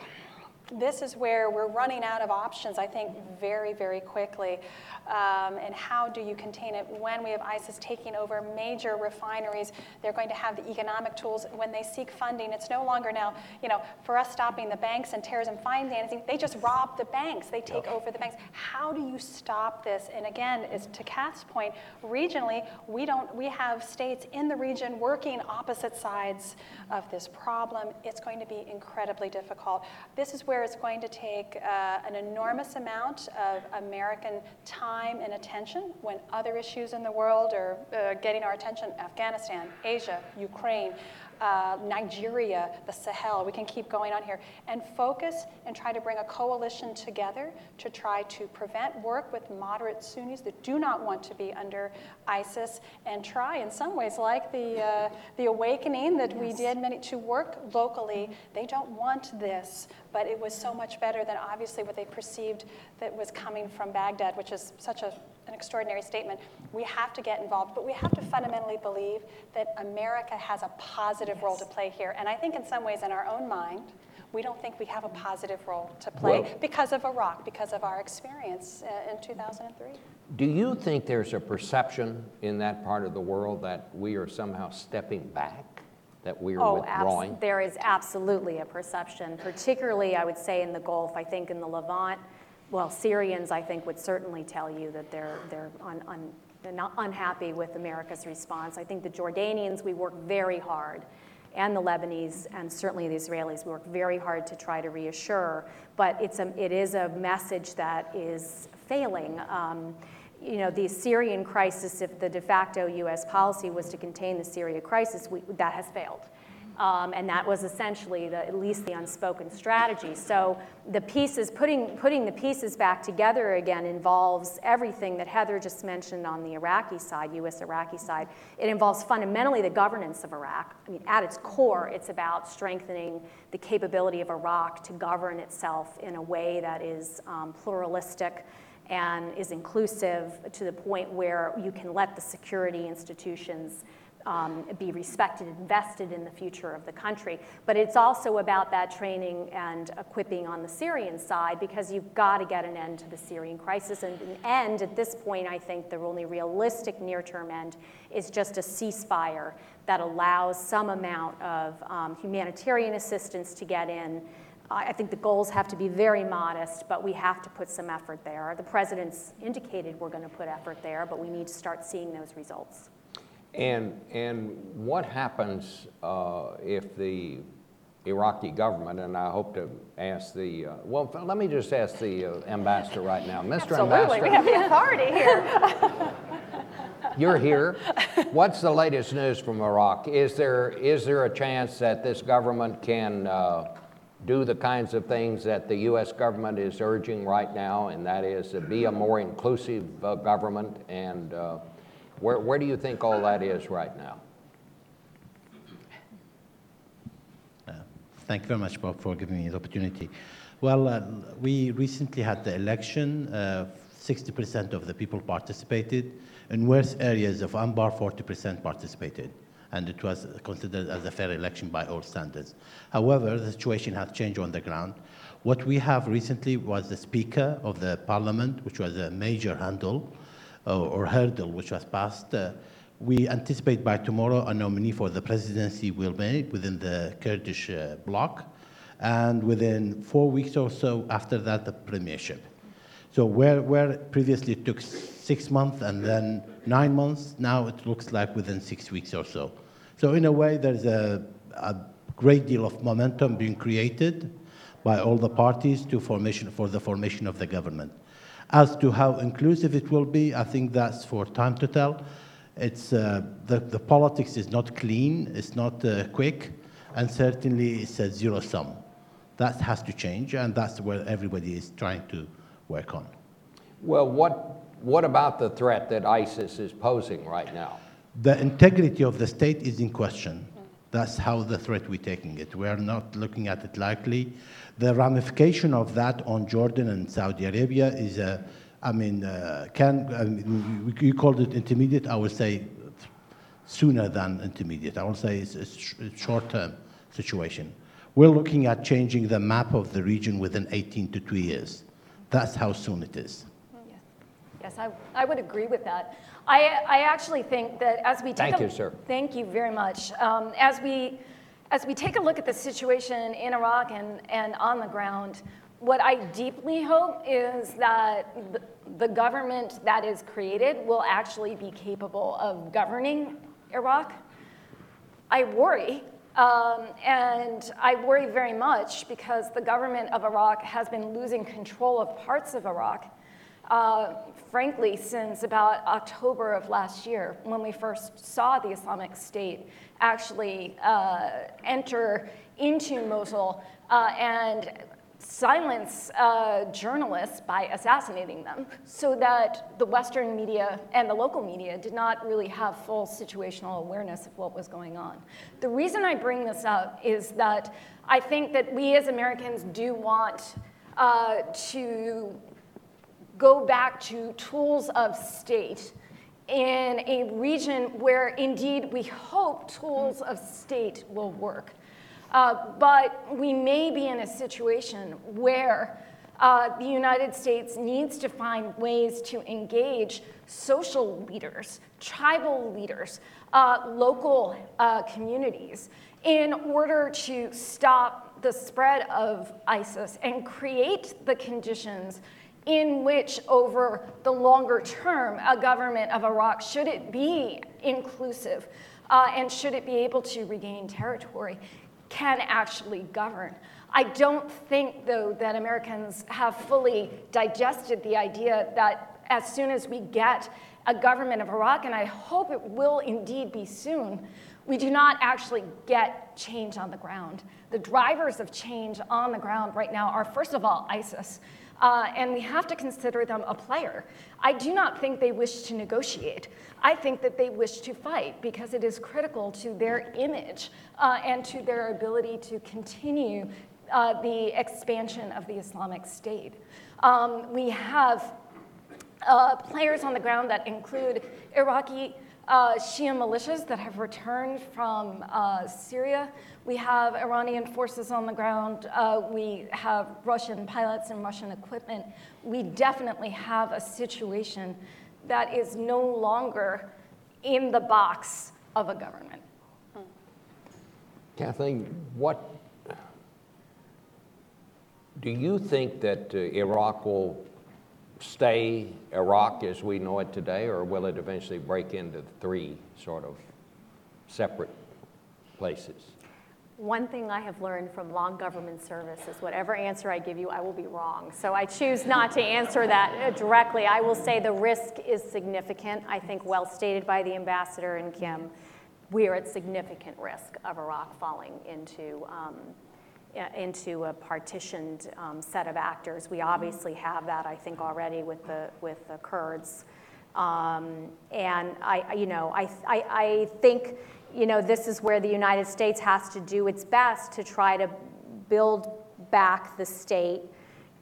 this is where we're running out of options, I think, very, very quickly. Um, and how do you contain it when we have ISIS taking over major refineries? They're going to have the economic tools when they seek funding. It's no longer now, you know, for us stopping the banks and terrorism financing, they just rob the banks. They take over the banks. How do you stop this? And again, is to Kath's point, regionally, we don't. We have states in the region working opposite sides of this problem. It's going to be incredibly difficult. This is where where it's going to take uh, an enormous amount of American time and attention when other issues in the world are uh, getting our attention Afghanistan, Asia, Ukraine. uh, Nigeria, the Sahel. We can keep going on here and focus and try to bring a coalition together to try to prevent work with moderate Sunnis that do not want to be under ISIS and try, in some ways, like the, uh, the awakening that we did many, to work locally. They don't want this, but it was so much better than obviously what they perceived that was coming from Baghdad, which is such a, an extraordinary statement. We have to get involved, but we have to fundamentally believe that America has a positive role to play here. And I think in some ways, in our own mind, we don't think we have a positive role to play Well- because of Iraq, because of our experience uh, in 2003. Do you think there's a perception in that part of the world that we are somehow stepping back, that we are Oh, abs- there is absolutely a perception, particularly, I would say, in the Gulf. I think in the Levant, well, Syrians, I think, would certainly tell you that they're, they're, un, un, unhappy with America's response. I think the Jordanians, we work very hard, and the Lebanese, and certainly the Israelis, we work very hard to try to reassure. But it's a, it is a message that is failing. Um, you know, the Syrian crisis, if the de facto US policy was to contain the Syria crisis, we, that has failed. Um, and that was essentially the, at least the unspoken strategy. So the pieces, putting, putting the pieces back together again involves everything that Heather just mentioned on the Iraqi side, US Iraqi side. It involves fundamentally the governance of Iraq. I mean, at its core, it's about strengthening the capability of Iraq to govern itself in a way that is um, pluralistic and is inclusive to the point where you can let the security institutions um, be respected, invested in the future of the country. But it's also about that training and equipping on the Syrian side because you've got to get an end to the Syrian crisis. And an end, at this point, I think the only realistic near term end is just a ceasefire that allows some amount of um, humanitarian assistance to get in. I think the goals have to be very modest, but we have to put some effort there. The president's indicated we're going to put effort there, but we need to start seeing those results. And, and what happens uh, if the Iraqi government, and I hope to ask the, uh, well, let me just ask the uh, ambassador right now. Mr. Absolutely, we Ambassador, have the authority here. you're here. What's the latest news from Iraq? Is there, is there a chance that this government can uh, do the kinds of things that the U.S. government is urging right now, and that is to be a more inclusive uh, government? And uh, where, where do you think all that is right now? Uh, Thank you very much, Bob, for giving me the opportunity. Well, uh, we recently had the election. Uh, 60% of the people participated. In worse areas of Anbar, 40% participated. And it was considered as a fair election by all standards. However, the situation has changed on the ground. What we have recently was the Speaker of the Parliament, which was a major handle uh, or hurdle which was passed. Uh, we anticipate by tomorrow a nominee for the presidency will be made within the Kurdish uh, bloc, and within four weeks or so after that, the premiership. So where, where previously it took six months and then nine months, now it looks like within six weeks or so. So in a way, there's a, a great deal of momentum being created by all the parties to formation, for the formation of the government. As to how inclusive it will be, I think that's for time to tell. It's, uh, the, the politics is not clean, it's not uh, quick, and certainly it's a zero sum. That has to change, and that's where everybody is trying to work on. Well, what, what about the threat that ISIS is posing right now? The integrity of the state is in question. That's how the threat we're taking it. We are not looking at it lightly. The ramification of that on Jordan and Saudi Arabia is, a, I mean, uh, can I mean, you called it intermediate. I would say sooner than intermediate. I would say it's a sh- short-term situation. We're looking at changing the map of the region within 18 to two years. That's how soon it is. Yes, I, I would agree with that. I, I actually think that as we take Thank a, you, sir. Thank you very much. Um, as we as we take a look at the situation in Iraq and, and on the ground, what I deeply hope is that the, the government that is created will actually be capable of governing Iraq. I worry, um, and I worry very much because the government of Iraq has been losing control of parts of Iraq. uh, frankly, since about October of last year, when we first saw the Islamic State actually uh, enter into Mosul uh, and silence uh, journalists by assassinating them so that the Western media and the local media did not really have full situational awareness of what was going on. The reason I bring this up is that I think that we as Americans do want uh, to go back to tools of state in a region where indeed we hope tools of state will work. Uh, but we may be in a situation where uh, the United States needs to find ways to engage social leaders, tribal leaders, uh, local uh, communities in order to stop the spread of ISIS and create the conditions in which, over the longer term, a government of Iraq, should it be inclusive uh, and should it be able to regain territory, can actually govern. I don't think, though, that Americans have fully digested the idea that as soon as we get a government of Iraq, and I hope it will indeed be soon, we do not actually get change on the ground. The drivers of change on the ground right now are, first of all, ISIS. Uh, and we have to consider them a player. I do not think they wish to negotiate. I think that they wish to fight because it is critical to their image uh, and to their ability to continue uh, the expansion of the Islamic State. Um, we have uh, players on the ground that include Iraqi uh, Shia militias that have returned from uh, Syria. We have Iranian forces on the ground. Uh, we have Russian pilots and Russian equipment. We definitely have a situation that is no longer in the box of a government. Kathleen, what do you think that uh, Iraq will stay Iraq as we know it today, or will it eventually break into three sort of separate places? One thing I have learned from long government service is whatever answer I give you, I will be wrong. So I choose not to answer that directly. I will say the risk is significant. I think well stated by the ambassador and Kim. We are at significant risk of Iraq falling into um, into a partitioned um, set of actors. We obviously have that, I think, already with the, with the Kurds. Um, and I, you know, I, I, I think, you know, this is where the United States has to do its best to try to build back the state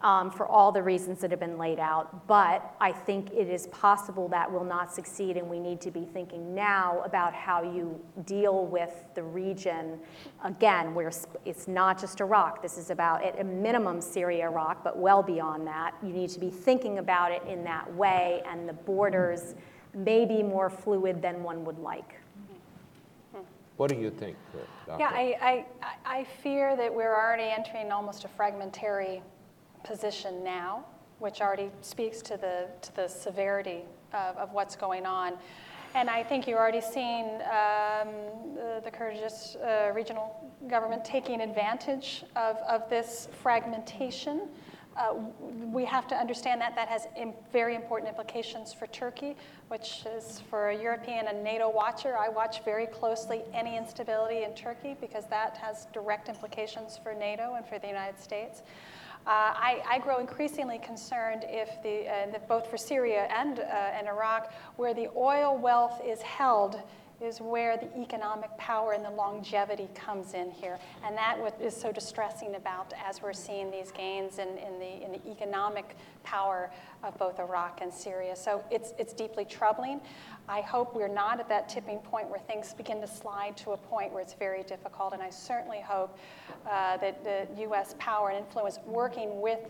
for all the reasons that have been laid out. But I think it is possible that will not succeed, and we need to be thinking now about how you deal with the region. Again, where it's not just Iraq. This is about, at a minimum, Syria, Iraq, but well beyond that. You need to be thinking about it in that way, and the borders may be more fluid than one would like. What do you think, uh, Dr.? Yeah, I, I, I fear that we're already entering almost a fragmentary position now, which already speaks to the, to the severity of, of what's going on. And I think you're already seeing um, the, the Kurdish uh, regional government taking advantage of, of this fragmentation. Uh, we have to understand that that has Im- very important implications for Turkey, which is for a European and NATO watcher. I watch very closely any instability in Turkey because that has direct implications for NATO and for the United States. Uh, I, I, grow increasingly concerned if the, uh, both for Syria and, uh, and Iraq, where the oil wealth is held, is where the economic power and the longevity comes in here. And that is so distressing about as we're seeing these gains in, in, the, in the economic power of both Iraq and Syria. So it's, it's deeply troubling. I hope we're not at that tipping point where things begin to slide to a point where it's very difficult. And I certainly hope uh, that the U.S. power and influence working with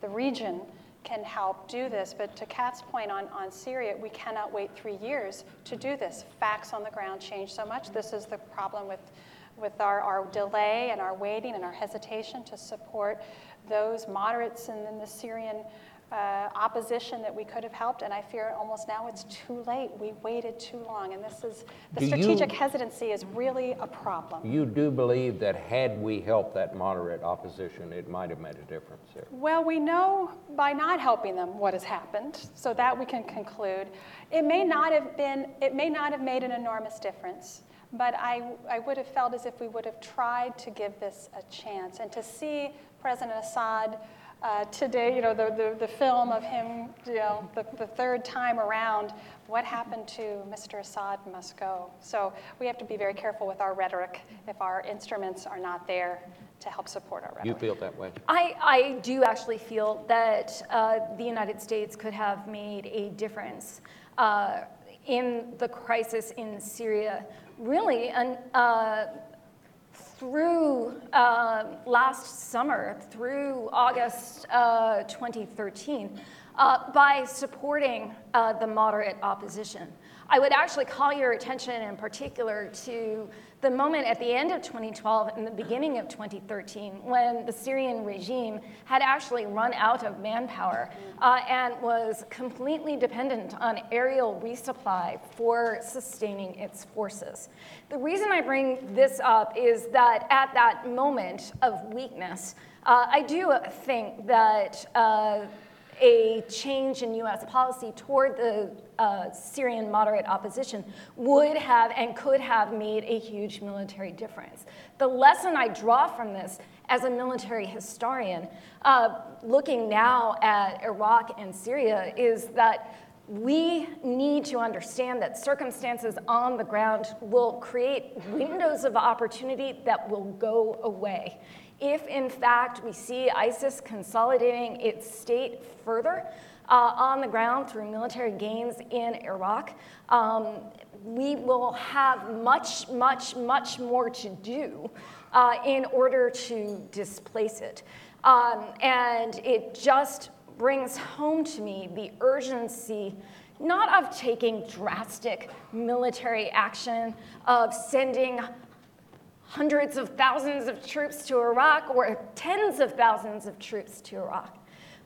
the region can help do this. But to Kat's point on, on Syria, we cannot wait three years to do this. Facts on the ground change so much. This is the problem with, with our, our delay and our waiting and our hesitation to support those moderates in, in the Syrian uh, opposition that we could have helped, and I fear almost now it's too late. We waited too long, and this is, the Do you- strategic hesitancy is really a problem. You do believe that had we helped that moderate opposition, it might have made a difference there? Well, we know by not helping them what has happened, so that we can conclude. It may not have been, it may not have made an enormous difference, but I, I would have felt as if we would have tried to give this a chance. And to see President Assad uh, today, you know, the, the, the film of him, you know, the, the third time around, what happened to Mr. Assad must go. So we have to be very careful with our rhetoric if our instruments are not there to help support our rhetoric. You feel that way? I, I do actually feel that uh, the United States could have made a difference uh, in the crisis in Syria. Really, and, uh, through uh, last summer, through August uh, 2013, uh, by supporting uh, the moderate opposition. I would actually call your attention in particular to the moment at the end of 2012 and the beginning of 2013 when the Syrian regime had actually run out of manpower uh, and was completely dependent on aerial resupply for sustaining its forces. The reason I bring this up is that at that moment of weakness, uh, I do think that uh, a change in US policy toward the uh, Syrian moderate opposition would have and could have made a huge military difference. The lesson I draw from this as a military historian, uh, looking now at Iraq and Syria, is that we need to understand that circumstances on the ground will create windows of opportunity that will go away. If, in fact, we see ISIS consolidating its state further uh, on the ground through military gains in Iraq, um, we will have much, much, much more to do uh, in order to displace it. Um, and it just brings home to me the urgency not of taking drastic military action, of sending hundreds of thousands of troops to Iraq or tens of thousands of troops to Iraq.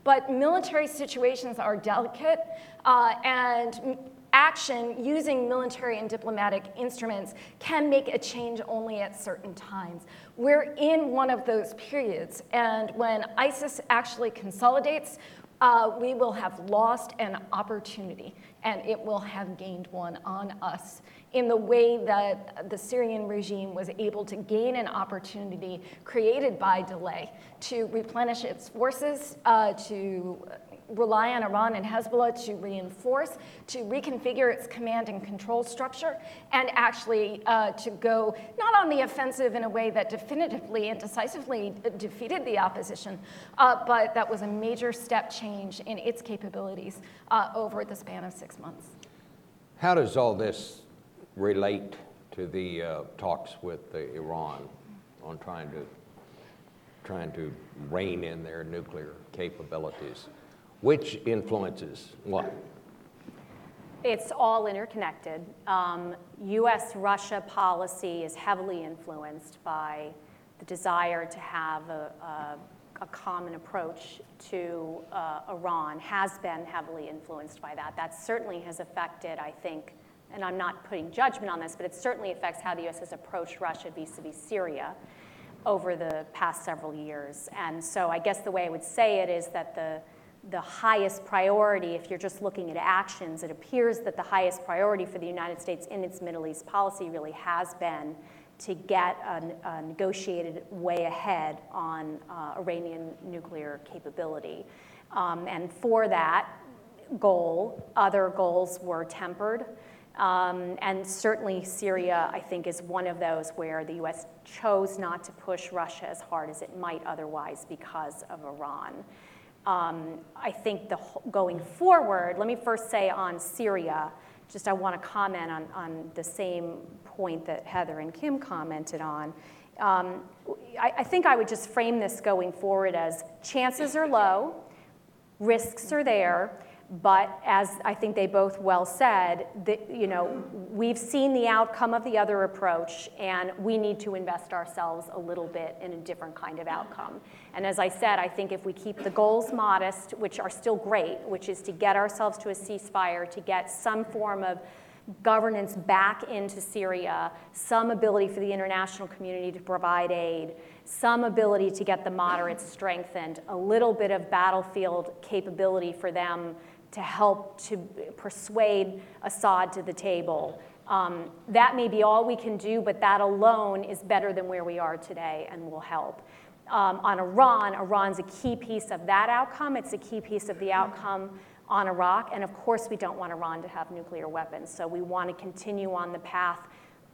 But military situations are delicate, uh, and action using military and diplomatic instruments can make a change only at certain times. We're in one of those periods, and when ISIS actually consolidates, uh, we will have lost an opportunity and it will have gained one on us. In the way that the Syrian regime was able to gain an opportunity created by delay to replenish its forces, uh, to rely on Iran and Hezbollah to reinforce, to reconfigure its command and control structure, and actually uh, to go not on the offensive in a way that definitively and decisively defeated the opposition, uh, but that was a major step change in its capabilities uh, over the span of six months. How does all this relate to the uh, talks with Iran on trying to trying to rein in their nuclear capabilities? Which influences what? It's all interconnected. Um, US Russia policy is heavily influenced by the desire to have a, a, a common approach to uh, Iran, has been heavily influenced by that. That certainly has affected, I think, and I'm not putting judgment on this, but it certainly affects how the US has approached Russia vis a vis Syria over the past several years. And so I guess the way I would say it is that the the highest priority, if you're just looking at actions, it appears that the highest priority for the United States in its Middle East policy really has been to get a, a negotiated way ahead on uh, Iranian nuclear capability. Um, and for that goal, other goals were tempered. Um, and certainly Syria, I think, is one of those where the US chose not to push Russia as hard as it might otherwise because of Iran. Um, I think the, going forward, let me first say on Syria, just I want to comment on, on the same point that Heather and Kim commented on. Um, I, I think I would just frame this going forward as chances are low, risks are there, but as I think they both well said, you know, we've seen the outcome of the other approach, and we need to invest ourselves a little bit in a different kind of outcome. And as I said, I think if we keep the goals modest, which are still great, which is to get ourselves to a ceasefire, to get some form of governance back into Syria, some ability for the international community to provide aid, some ability to get the moderates strengthened, a little bit of battlefield capability for them to help to persuade Assad to the table. Um, that may be all we can do, but that alone is better than where we are today and will help. Um, on Iran, Iran's a key piece of that outcome. It's a key piece of the outcome on Iraq. And of course, we don't want Iran to have nuclear weapons. So we want to continue on the path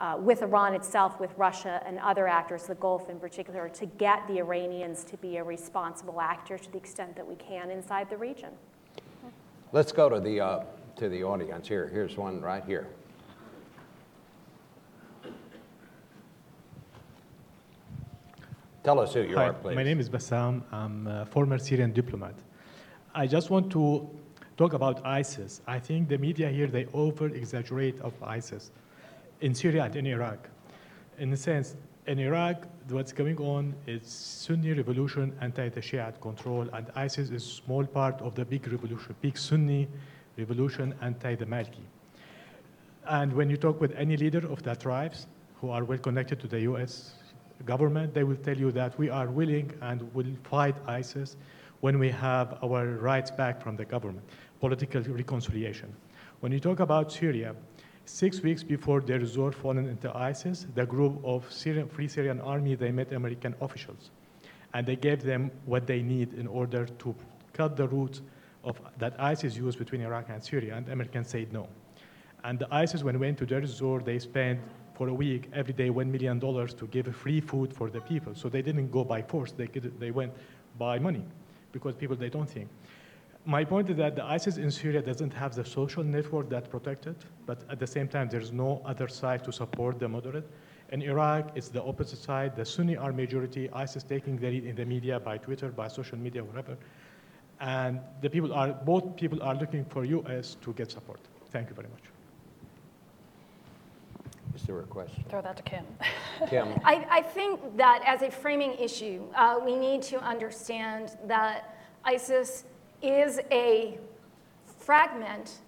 uh, with Iran itself, with Russia and other actors, the Gulf in particular, to get the Iranians to be a responsible actor to the extent that we can inside the region. Let's go to the, uh, to the audience here. Here's one right here. Tell us who you Hi, are, please. my name is Bassam. I'm a former Syrian diplomat. I just want to talk about ISIS. I think the media here, they over-exaggerate of ISIS in Syria and in Iraq. In a sense, in Iraq, what's going on is Sunni revolution, anti-the Shiite control, and ISIS is a small part of the big revolution, big Sunni revolution, anti-the Maliki. And when you talk with any leader of the tribes who are well connected to the U.S. government, they will tell you that we are willing and will fight ISIS when we have our rights back from the government, political reconciliation. When you talk about Syria, six weeks before Deir ez-Zor fallen into ISIS, the group of Syrian, Free Syrian Army, they met American officials. And they gave them what they need in order to cut the route of, that ISIS used between Iraq and Syria, and the Americans said no. And the ISIS, when went to Deir ez-Zor, they spent for a week every day $1 million to give free food for the people. So they didn't go by force, they, could, they went by money because people, they don't think. My point is that the ISIS in Syria doesn't have the social network that protected, but at the same time, there's no other side to support the moderate. In Iraq, it's the opposite side. The Sunni are majority, ISIS taking the lead in the media, by Twitter, by social media, whatever. And the people are, both people are looking for US to get support. Thank you very much. Is there a question? Throw that to Kim. Kim? I, I think that as a framing issue, uh, we need to understand that ISIS is a fragment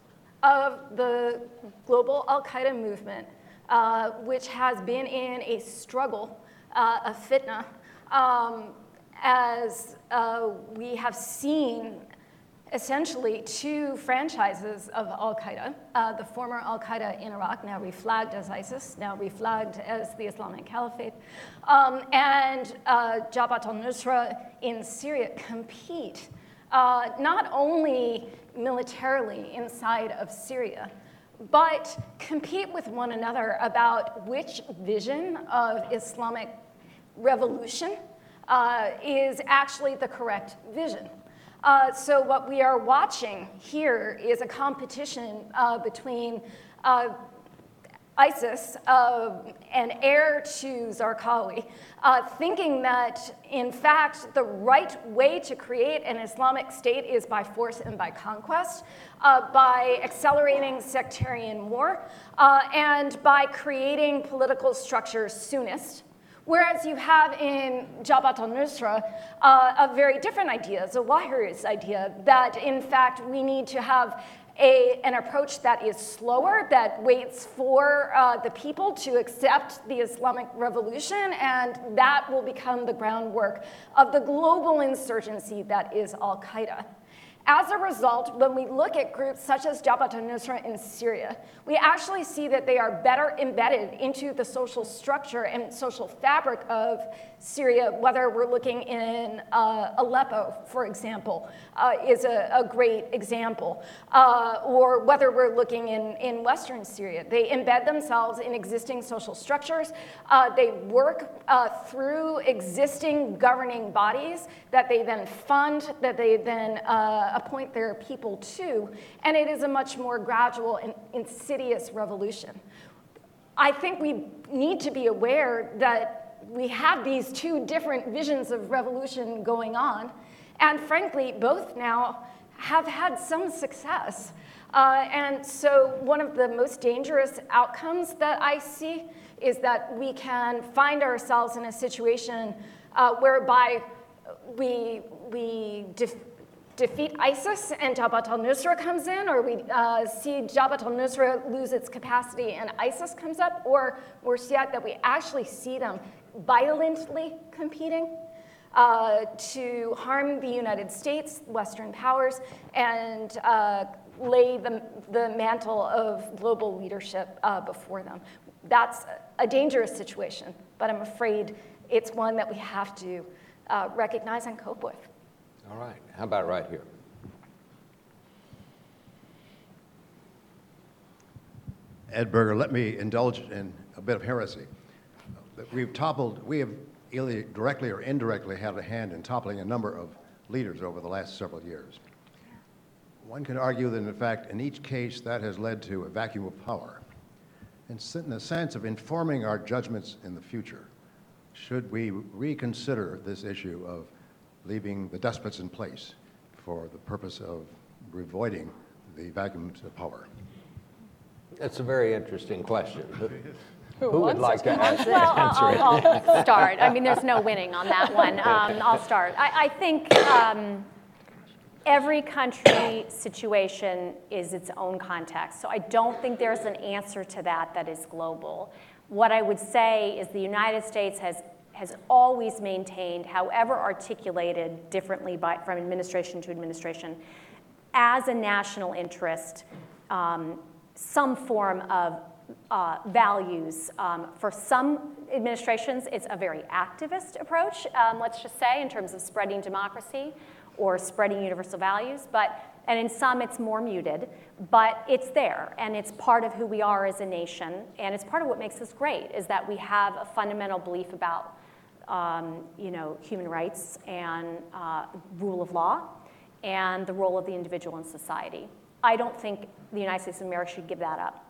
of the global Al Qaeda movement, uh, which has been in a struggle, uh, a fitna, um, as uh, we have seen essentially two franchises of Al Qaeda. Uh, the former Al Qaeda in Iraq, now reflagged as ISIS, now reflagged as the Islamic Caliphate, um, and uh, Jabhat al Nusra in Syria compete uh, not only militarily inside of Syria, but compete with one another about which vision of Islamic revolution uh, is actually the correct vision. Uh, so what we are watching here is a competition uh, between uh, ISIS, uh, an heir to Zarqawi, uh, thinking that, in fact, the right way to create an Islamic state is by force and by conquest, uh, by accelerating sectarian war, and by creating political structures soonest. Whereas you have in Jabhat al-Nusra uh, a very different idea, a Zawahiri's idea, that in fact we need to have a, an approach that is slower, that waits for uh, the people to accept the Islamic revolution, and that will become the groundwork of the global insurgency that is Al Qaeda. As a result, when we look at groups such as Jabhat al-Nusra in Syria, we actually see that they are better embedded into the social structure and social fabric of Syria, whether we're looking in uh, Aleppo, for example, uh, is a, a, great example, uh, or whether we're looking in, in Western Syria. They embed themselves in existing social structures. Uh, they work uh, through existing governing bodies that they then fund, that they then uh, appoint their people to, and it is a much more gradual and insidious revolution. I think we need to be aware that we have these two different visions of revolution going on, and frankly, both now have had some success. Uh, and so, one of the most dangerous outcomes that I see is that we can find ourselves in a situation uh, whereby we, we def- defeat ISIS and Jabhat al-Nusra comes in, or we uh, see Jabhat al-Nusra lose its capacity and ISIS comes up, or worse yet, that we actually see them violently competing uh, to harm the United States, Western powers, and uh, lay the, the mantle of global leadership uh, before them. That's a dangerous situation, but I'm afraid it's one that we have to uh, recognize and cope with. All right. How about right here? Ed Berger, let me indulge in a bit of heresy. We've toppled, we have either directly or indirectly had a hand in toppling a number of leaders over the last several years. One can argue that, in fact, in each case, that has led to a vacuum of power. And in the sense of informing our judgments in the future, should we reconsider this issue of leaving the despots in place for the purpose of avoiding the vacuums of power? That's a very interesting question. Who, Who who would like to answer, Well, answer it? I'll, I'll, I'll start. I mean, there's no winning on that one. Um, I'll start. I, I think um, every country situation is its own context. So I don't think there's an answer to that that is global. What I would say is the United States has has always maintained, however articulated differently by, from administration to administration, as a national interest, um, some form of uh, values. Um, for some administrations, it's a very activist approach, um, let's just say, in terms of spreading democracy or spreading universal values. But and in some, it's more muted, but it's there, and it's part of who we are as a nation, and it's part of what makes us great, is that we have a fundamental belief about um, you know, human rights and uh, rule of law and the role of the individual in society. I don't think the United States of America should give that up.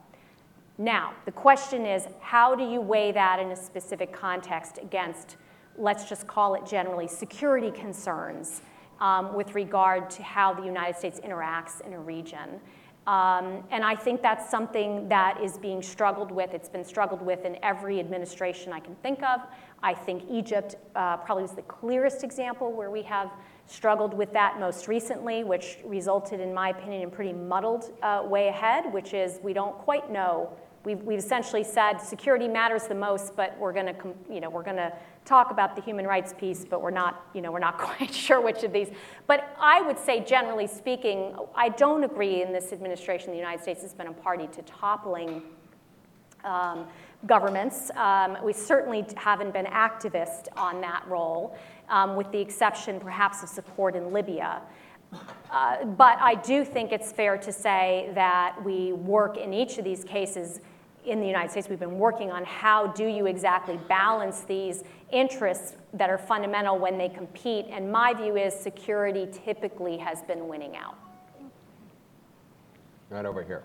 Now, the question is how do you weigh that in a specific context against, let's just call it generally, security concerns um, with regard to how the United States interacts in a region? Um, and I think that's something that is being struggled with. It's been struggled with in every administration I can think of. I think Egypt uh, probably was the clearest example where we have struggled with that most recently, which resulted, in my opinion, in pretty muddled uh, way ahead, which is we don't quite know. We've, we've essentially said security matters the most, but we're going to, you know, we're going to talk about the human rights piece, but we're not, you know, we're not quite sure which of these. But I would say, generally speaking, I don't agree in this administration the United States has been a party to toppling um, governments. Um, we certainly haven't been activist on that role, um, with the exception perhaps of support in Libya. Uh, but I do think it's fair to say that we work in each of these cases in the United States. We've been working on how do you exactly balance these interests that are fundamental when they compete. And my view is security typically has been winning out. Right over here.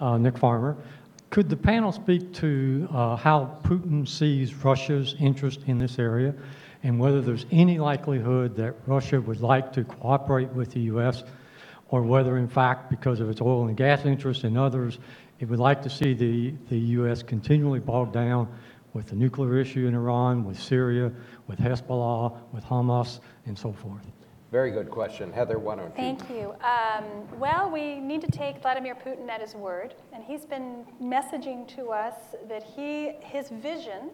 Uh, Nick Farmer. Could the panel speak to uh, how Putin sees Russia's interest in this area and whether there's any likelihood that Russia would like to cooperate with the U.S. or whether, in fact, because of its oil and gas interests and others, it would like to see the, the U.S. continually bogged down with the nuclear issue in Iran, with Syria, with Hezbollah, with Hamas, and so forth. Very good question. Heather, why don't you? Thank you. Um, well, we need to take Vladimir Putin at his word, and he's been messaging to us that he, his vision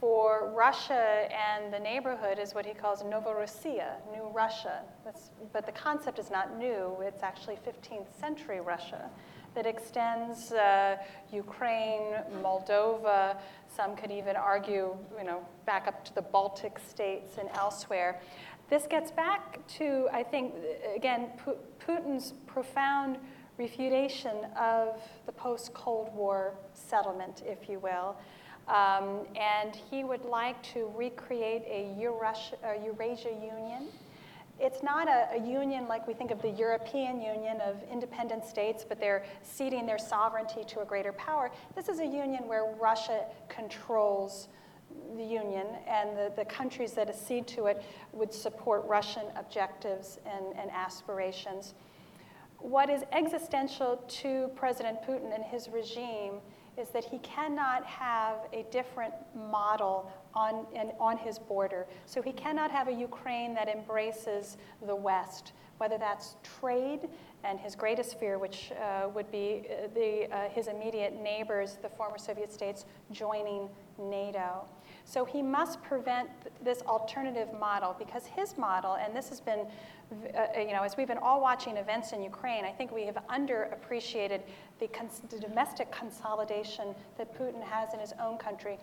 for Russia and the neighborhood is what he calls Novorossiya, New Russia. That's, but the concept is not new, it's actually 15th century Russia that extends uh, Ukraine, Moldova, some could even argue, you know, back up to the Baltic states and elsewhere. This gets back to, I think, again, Putin's profound refutation of the post Cold War settlement, if you will. Um, and he would like to recreate a Eurasia, a Eurasia Union. It's not a, a, union like we think of the European Union of independent states, but they're ceding their sovereignty to a greater power. This is a union where Russia controls the Union, and the, the countries that accede to it would support Russian objectives and, and aspirations. What is existential to President Putin and his regime is that he cannot have a different model on, in, on his border. So he cannot have a Ukraine that embraces the West, whether that's trade and his greatest fear, which uh, would be uh, the, uh, his immediate neighbors, the former Soviet states, joining NATO. So he must prevent th- this alternative model because his model, and this has been, uh, you know, as we've been all watching events in Ukraine, I think we have underappreciated the, cons- the domestic consolidation that Putin has in his own country.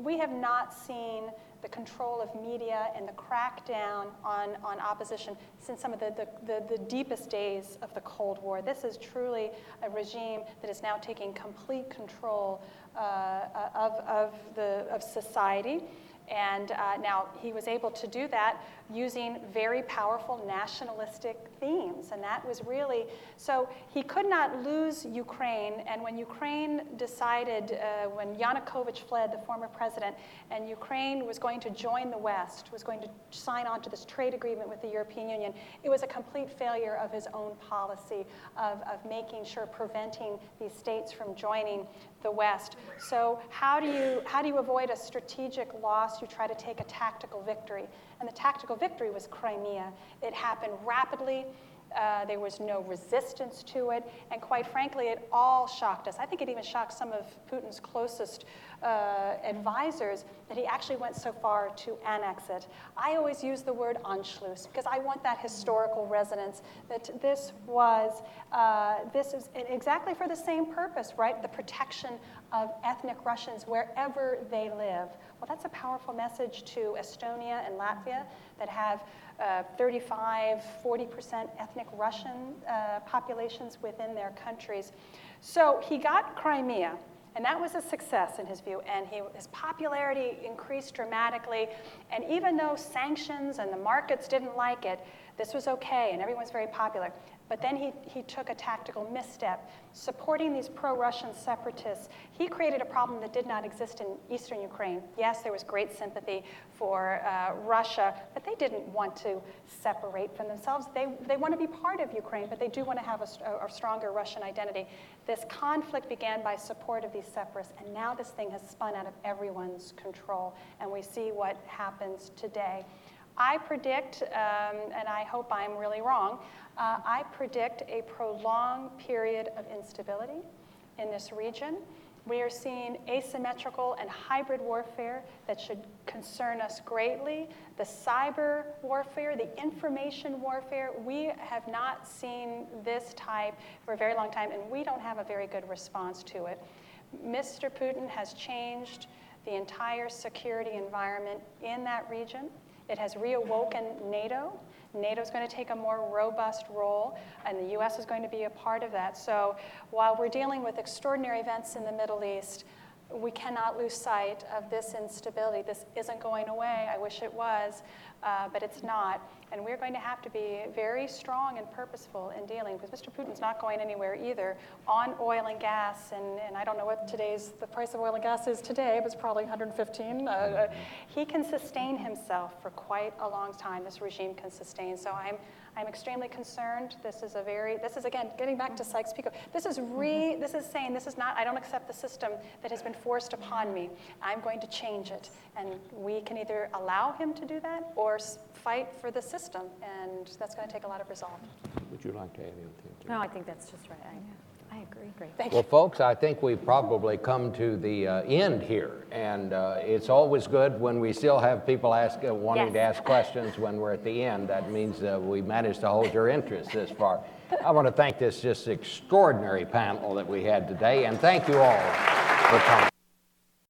We have not seen the control of media and the crackdown on, on opposition since some of the, the, the, the deepest days of the Cold War. This is truly a regime that is now taking complete control uh, of, of, the, of society. And uh, now he was able to do that using very powerful nationalistic themes. And that was really so he could not lose Ukraine. And when Ukraine decided, uh, when Yanukovych fled, the former president, and Ukraine was going to join the West, was going to sign on to this trade agreement with the European Union, it was a complete failure of his own policy of, of making sure, preventing these states from joining the West. So how do you how do you avoid a strategic loss? You try to take a tactical victory, and the tactical victory was Crimea. It happened rapidly. Uh, there was no resistance to it, and quite frankly, it all shocked us. I think it even shocked some of Putin's closest uh, advisors that he actually went so far to annex it. I always use the word Anschluss because I want that historical resonance that this was, uh, this is exactly for the same purpose, right? The protection of ethnic Russians wherever they live. Well, that's a powerful message to Estonia and Latvia that have uh, 35, 40% ethnic Russian uh, populations within their countries. So he got Crimea. And that was a success in his view. And he, his popularity increased dramatically. And even though sanctions and the markets didn't like it, this was okay and everyone's very popular. But then he, he took a tactical misstep. Supporting these pro Russian separatists, he created a problem that did not exist in eastern Ukraine. Yes, there was great sympathy for uh, Russia, but they didn't want to separate from themselves. They, they want to be part of Ukraine, but they do want to have a, a stronger Russian identity. This conflict began by support of these separatists, and now this thing has spun out of everyone's control, and we see what happens today. I predict, um, and I hope I'm really wrong, uh, I predict a prolonged period of instability in this region. We are seeing asymmetrical and hybrid warfare that should concern us greatly. The cyber warfare, the information warfare, we have not seen this type for a very long time, and we don't have a very good response to it. Mr. Putin has changed the entire security environment in that region. It has reawoken NATO. NATO is going to take a more robust role, and the U.S. is going to be a part of that. So while we're dealing with extraordinary events in the Middle East, we cannot lose sight of this instability. This isn't going away. I wish it was, uh, but it's not. And we're going to have to be very strong and purposeful in dealing, because Mr. Putin's not going anywhere either on oil and gas. And, and I don't know what today's the price of oil and gas is today, but it's probably 115. Uh, uh, he can sustain himself for quite a long time. This regime can sustain. So I'm I'm extremely concerned. This is a very, this is again, getting back to Sykes-Picot. This is re, mm-hmm. this is saying this is not, I don't accept the system that has been forced upon me. I'm going to change it. And we can either allow him to do that or fight for the system. And that's going to take a lot of resolve. Would you like to add anything? No, I think that's just right. I, I agree. Great. Thank Well, you. folks, I think we've probably come to the uh, end here. And uh, it's always good when we still have people ask, uh, wanting to ask questions when we're at the end. That means uh, we managed to hold your interest this far. I want to thank this just extraordinary panel that we had today, and thank you all for coming.